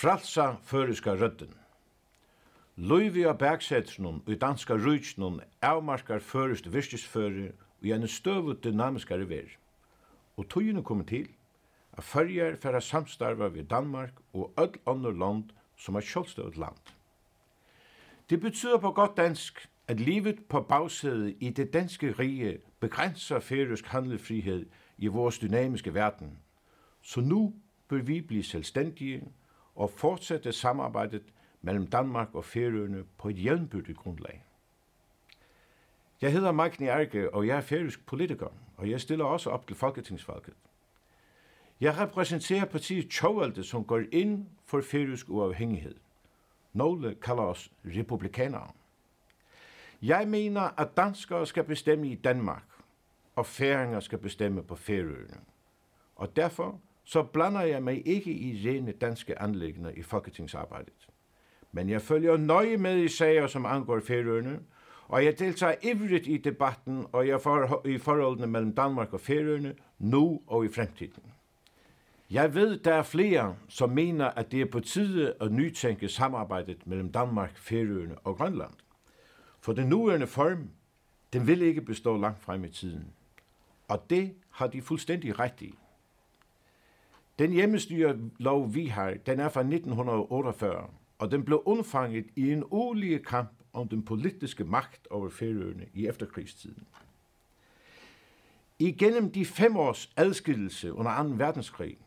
Fralsa føriska rødden. Løyvi av baksetsunum i danska rujtsunum avmarskar førist virkesføre og gjerne støvu dynamiskare ver. Og tøyene kommer til at fyrir fyrir samstarva við Danmark og öll andre land som er sjålstøvet land. Det betyder på godt dansk at livet på bagsædet i det danske rige begrænser færøsk handelfrihed i vores dynamiske verden. Så nu bør vi blive selvstændige og fortsætte samarbejdet mellem Danmark og Færøerne på et jævnbyrdigt grundlag. Jeg hedder Mike Erke, og jeg er færøsk politiker, og jeg stiller også op til Folketingsvalget. Jeg repræsenterer partiet Tjovalde, som går ind for færøsk uafhængighed. Nogle kalder os republikanere. Jeg mener, at danskere skal bestemme i Danmark, og færinger skal bestemme på Færøerne. Og derfor så blander jeg mig ikke i rene danske anlæggende i folketingsarbejdet. Men jeg følger nøje med i sager, som angår Færøerne, og jeg deltager ivrigt i debatten og jeg for, i forholdene mellem Danmark og Færøerne, nu og i fremtiden. Jeg ved, der er flere, som mener, at det er på tide at nytænke samarbejdet mellem Danmark, Færøerne og Grønland. For den nuværende form, den vil ikke bestå langt frem i tiden. Og det har de fuldstændig ret i. Den hjemmestyrelov, vi har, den er fra 1948, og den blev undfanget i en ulige kamp om den politiske magt over Færøerne i efterkrigstiden. Igennem de fem års adskillelse under 2. verdenskrig,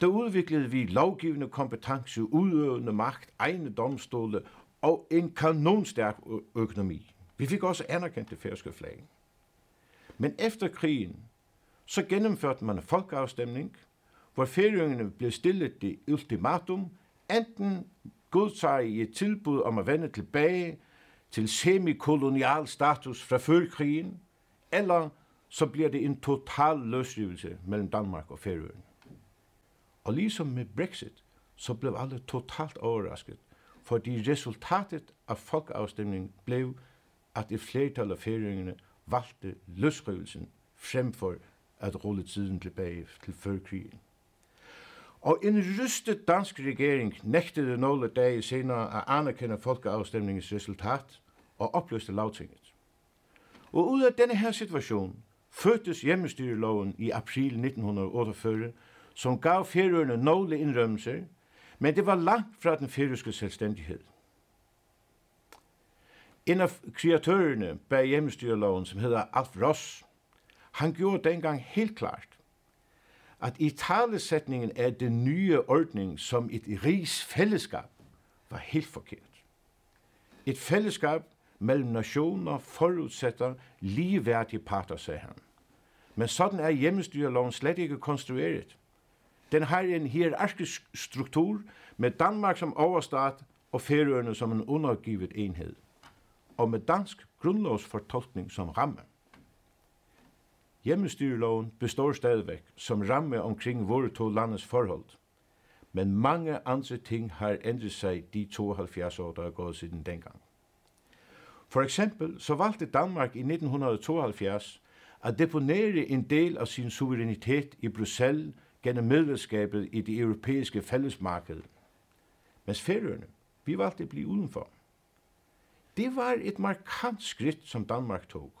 der udviklede vi lovgivende kompetence, udøvende magt, egne domstole og en kanonstærk økonomi. Vi fik også anerkendt det færøske flag. Men efter krigen, så gennemførte man en folkeafstemning, hvor feriøyngene blev stillet det ultimatum, enten godtager i et tilbud om at vende tilbage til semikolonial status fra førkrigen, eller så bliver det en total løsrivelse mellem Danmark og Færøerne. Og ligesom med Brexit, så blev alle totalt overrasket, fordi resultatet af folkeafstemningen blev, at et flertal af Færøerne valgte løsrivelsen frem for at rulle tiden tilbage til førkrigen. Og en rystet dansk regering nektet det nåle dage senere at anerkende folkeafstemningens resultat og opløste lavtinget. Og ud af denne her situation fødtes hjemmestyreloven i april 1948, som gav færøerne nogle indrømmelser, men det var langt fra den færøske selvstændighed. En af kreatørerne bag hjemmestyreloven, som hedder Alf Ross, han gjorde dengang helt klart, at i talesetningen er den nye ordning som et rigs fællesskab var helt forkert. Et fællesskab mellem nationer forudsætter ligeværdige parter, sagde han. Men sådan er hjemmestyreloven slet ikke konstrueret. Den har en hierarkisk struktur med Danmark som overstat og Færøerne som en undergivet enhed, og med dansk grundlovsfortolkning som ramme. Hjemmestyrloven består stadigvæk som ramme omkring våre to landets forhold. Men mange andre ting har ændret sig de 72 år, der er gået siden dengang. For eksempel så valgte Danmark i 1972 at deponere en del av sin suverænitet i Bruxelles gennem medlemskabet i det europæiske fællesmarked. Mens færøerne, vi valgte at blive udenfor. Det var et markant skridt, som Danmark tog.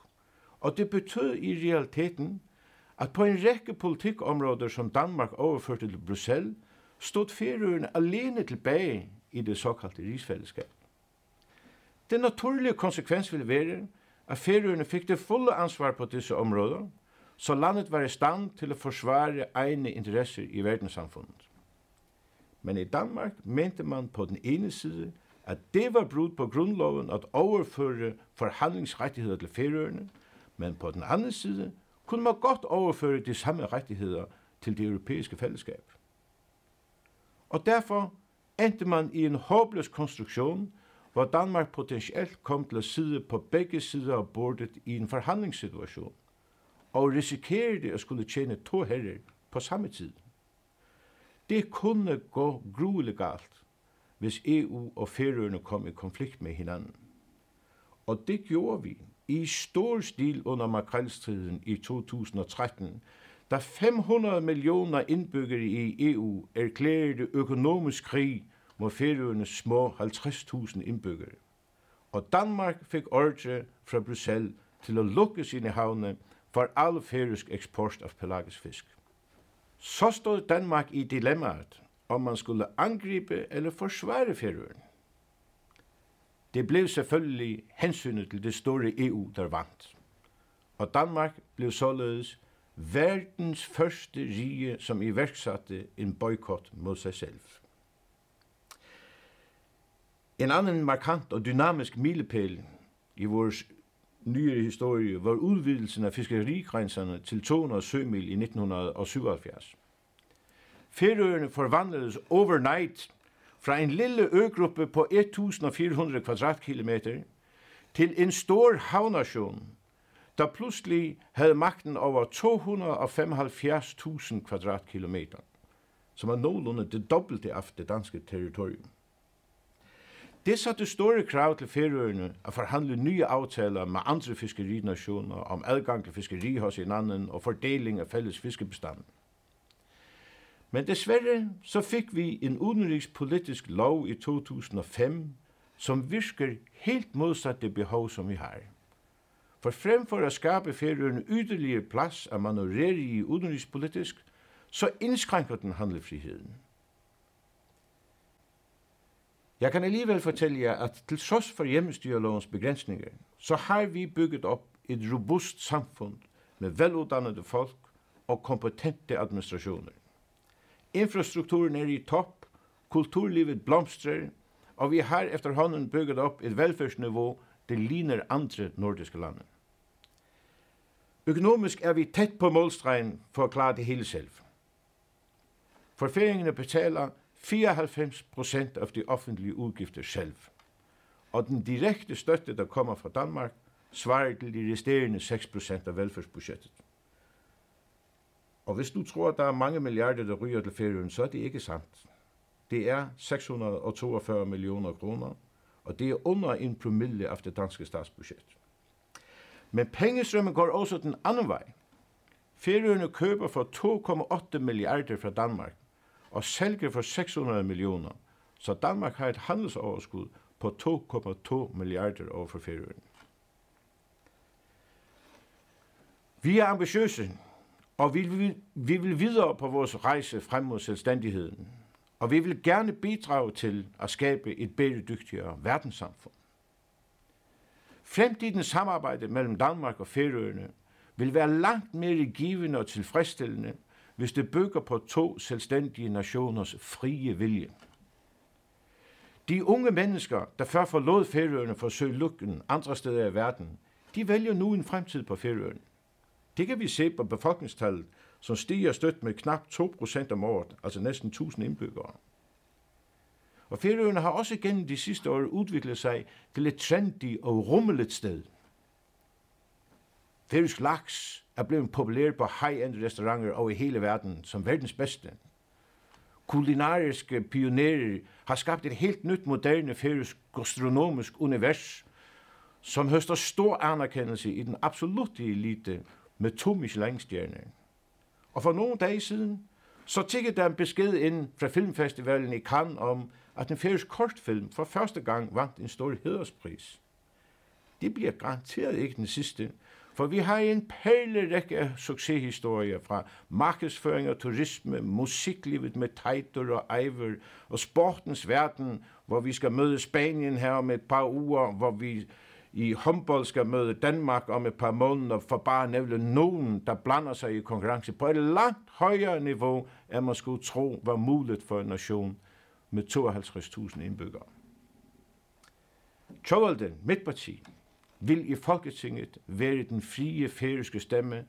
Og det betød i realiteten at på en rekke politikkområder som Danmark overførte til Bruxelles, stod færøerne alene tilbage i det såkalte rigsfællesskab. Den naturlige konsekvens ville være at færøerne fikk det fulle ansvar på disse områder, så landet var i stand til å forsvare egne interesser i verdenssamfunnet. Men i Danmark mente man på den ene side at det var brud på grundloven at overføre forhandlingsrettigheder til færøerne, Men på den anden side kunne man godt overføre de samme rettigheder til det europæiske fællesskab. Og derfor endte man i en håbløs konstruktion, hvor Danmark potentielt kom til at sidde på begge sider af bordet i en forhandlingssituation, og risikerede at skulle tjene to herrer på samme tid. Det kunne gå grueligt galt, hvis EU og Færøerne kom i konflikt med hinanden. Og det gjorde vi i stor stil under makrelstriden i 2013, da 500 millioner indbyggere i EU erklærede økonomisk krig mot Færøernes små 50.000 innbyggere. Og Danmark fikk ordre fra Bruxelles til at lukke sine havne for all færøsk eksport av pelagisk fisk. Så stod Danmark i dilemmaet, om man skulle angripe eller forsvare Færøerne. Det blev selvfølgelig hensynet til det store EU, der vant. Og Danmark blev således verdens første rige, som iværksatte en boykott mot sig selv. En annen markant og dynamisk milepæl i vores nyere historie var udvidelsen af fiskerigrænserne til 200 sømil i 1977. Færøerne forvandledes overnight fra en lille øgruppe på 1400 kvadratkilometer til en stor havnasjon, da plutselig hadde makten over 275.000 kvadratkilometer, som er nålunde det dobbelte av det danske territorium. Det satte store krav til ferøyene å forhandle nye avtaler med andre fiskerinationer om adgang til fiskeri hos hinanden og fordeling av felles fiskebestanden. Men dessverre så fikk vi en udenrikspolitisk lov i 2005 som virker helt motsatt det behov som vi har. For fremfor å skape ferien ytterligere plass av manøvrere i udenrikspolitisk, så innskranker den handlefriheten. Jeg kan alligevel fortelle at til tross for hjemmestyrelovens begrensninger, så har vi bygget opp et robust samfunn med velutdannede folk og kompetente administrasjoner. Infrastrukturen er i topp, kulturlivet blomstrer, og vi har efterhånden bygget opp et velferdsnivå til liner andre nordiske lande. Økonomisk er vi tett på målstregen for å klare det hele selv. Forferingene betaler 94% av de offentlige utgifter selv. Og den direkte støtte der kommer fra Danmark svarer til de resterende 6% av velferdsbudsjettet. Og hvis du tror, at der er mange milliarder, der ryger til ferien, så er det ikke sant. Det er 642 millioner kroner, og det er under en promille av det danske statsbudget. Men pengestrømmen går også den anden vej. Ferien køber for 2,8 milliarder fra Danmark og sælger for 600 millioner. Så Danmark har et handelsoverskud på 2,2 milliarder over for Vi er ambitiøse, Og vi vil, vi vil videre på vores rejse frem mod selvstændigheden. Og vi vil gerne bidrage til at skabe et bæredygtigere verdenssamfund. Fremtidens samarbejde mellem Danmark og Færøerne vil være langt mere givende og tilfredsstillende, hvis det bygger på to selvstændige nationers frie vilje. De unge mennesker, der før forlod Færøerne for at søge lykken andre steder i verden, de vælger nu en fremtid på Færøerne. Det kan vi se på befolkningstallet, som stiger stødt med knap 2% om året, altså næsten 1000 indbyggere. Og Færøerne har også gennem de sidste år udviklet sig til et trendy og rummeligt sted. Færøsk laks er blevet populær på high-end restauranter over hele verden som verdens bedste. Kulinariske pionerer har skabt et helt nytt moderne færøsk gastronomisk univers, som høster stor anerkendelse i den absolutte elite med to Michelin-stjerner. Og for nogle dage siden, så tikkede der en besked ind fra filmfestivalen i Cannes om, at en færøsk kortfilm for første gang vandt en stor hederspris. Det bliver garanteret ikke den sidste, for vi har en perlerække af succeshistorier fra markedsføring og turisme, musiklivet med tejter og eiver, og sportens verden, hvor vi skal møde Spanien her om et par uger, hvor vi i håndbold skal møde Danmark om et par måneder for bare at nævne nogen, der blander sig i konkurrence på et langt højere niveau, end man skulle tro var muligt for en nation med 52.000 indbyggere. Tjovalden, mit parti, vil i Folketinget være den frie færøske stemme,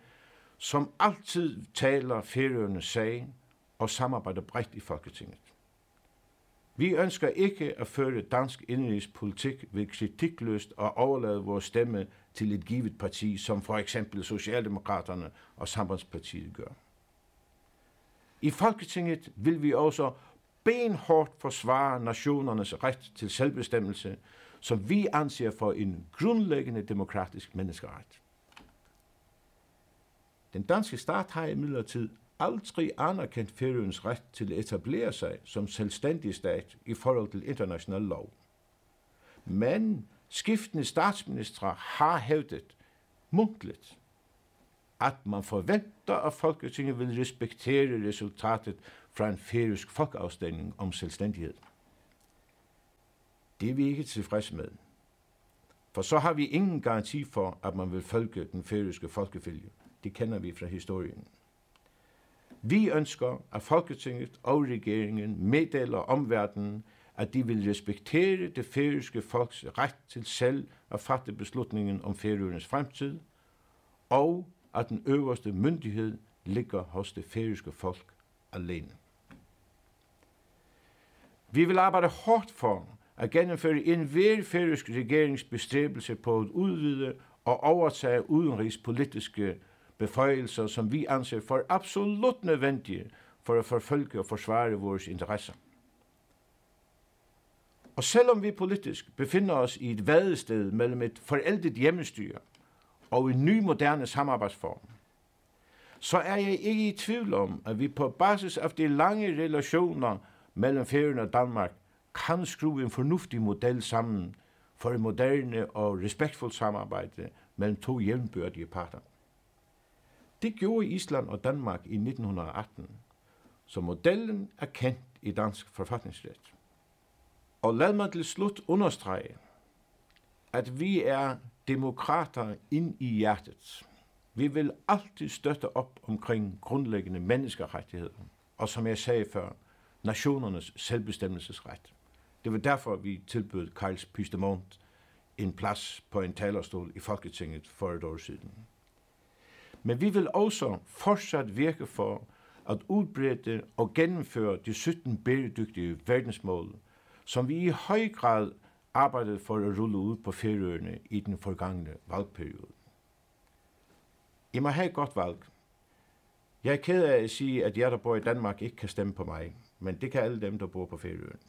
som altid taler færøernes sag og samarbejder bredt i Folketinget. Vi ønsker ikke at føre dansk indrigspolitik ved kritikløst og overlade vores stemme til et givet parti, som for eksempel Socialdemokraterne og Sambandspartiet gør. I Folketinget vil vi også benhårdt forsvare nationernes ret til selvbestemmelse, som vi anser for en grundlæggende demokratisk menneskeret. Den danske stat har i aldrig anerkendt anerkent ret rett til at etablere seg som selvstendig stat i forhold til international lov. Men skiftende statsministre har hævdet mundtligt, at man forventer at Folketinget vil respektere resultatet fra en færøsk folkeafstemning om selvstendighet. Det er vi ikke tilfreds med. For så har vi ingen garanti for at man vil følge den færøske folkefylge. Det kender vi fra historien. Vi ønsker at Folketinget og regeringen meddeler omverdenen at de vil respektere det færøske folks ret til selv at fatte beslutningen om færøernes fremtid, og at den øverste myndighed ligger hos det færøske folk alene. Vi vil arbejde hårdt for at gennemføre en hver færøsk regeringsbestræbelse på at udvide og overtage udenrigspolitiske beføjelser som vi anser for absolutt nødvendige for å forfølge og forsvare våre interesser. Og selvom vi politisk befinner oss i et vadested mellem et forældet hjemmestyre og en ny moderne samarbeidsform, så er jeg ikke i tvivl om, at vi på basis av de lange relationer mellem Færøen og Danmark kan skru en fornuftig modell sammen for en moderne og respektfullt samarbejde mellem to jævnbørdige parter. Det gjorde Island og Danmark i 1918, så modellen er kent i dansk forfatningsret. Og lad mig til slut understrege, at vi er demokrater ind i hjertet. Vi vil alltid støtte op omkring grundlæggende menneskerettigheder, og som jeg sagde før, nationernes selvbestemmelsesret. Det var derfor vi tilbød Karls Pystemont en plads på en talerstol i Folketinget for et år siden. Men vi vil også fortsat virke for at udbrede og gennemføre de 17 bæredygtige verdensmål, som vi i høj grad arbejdede for at rulle ud på færøerne i den forgangne valgperiode. I må have et godt valg. Jeg er ked af at sige, at jeg der bor i Danmark ikke kan stemme på mig, men det kan alle dem, der bor på færøerne.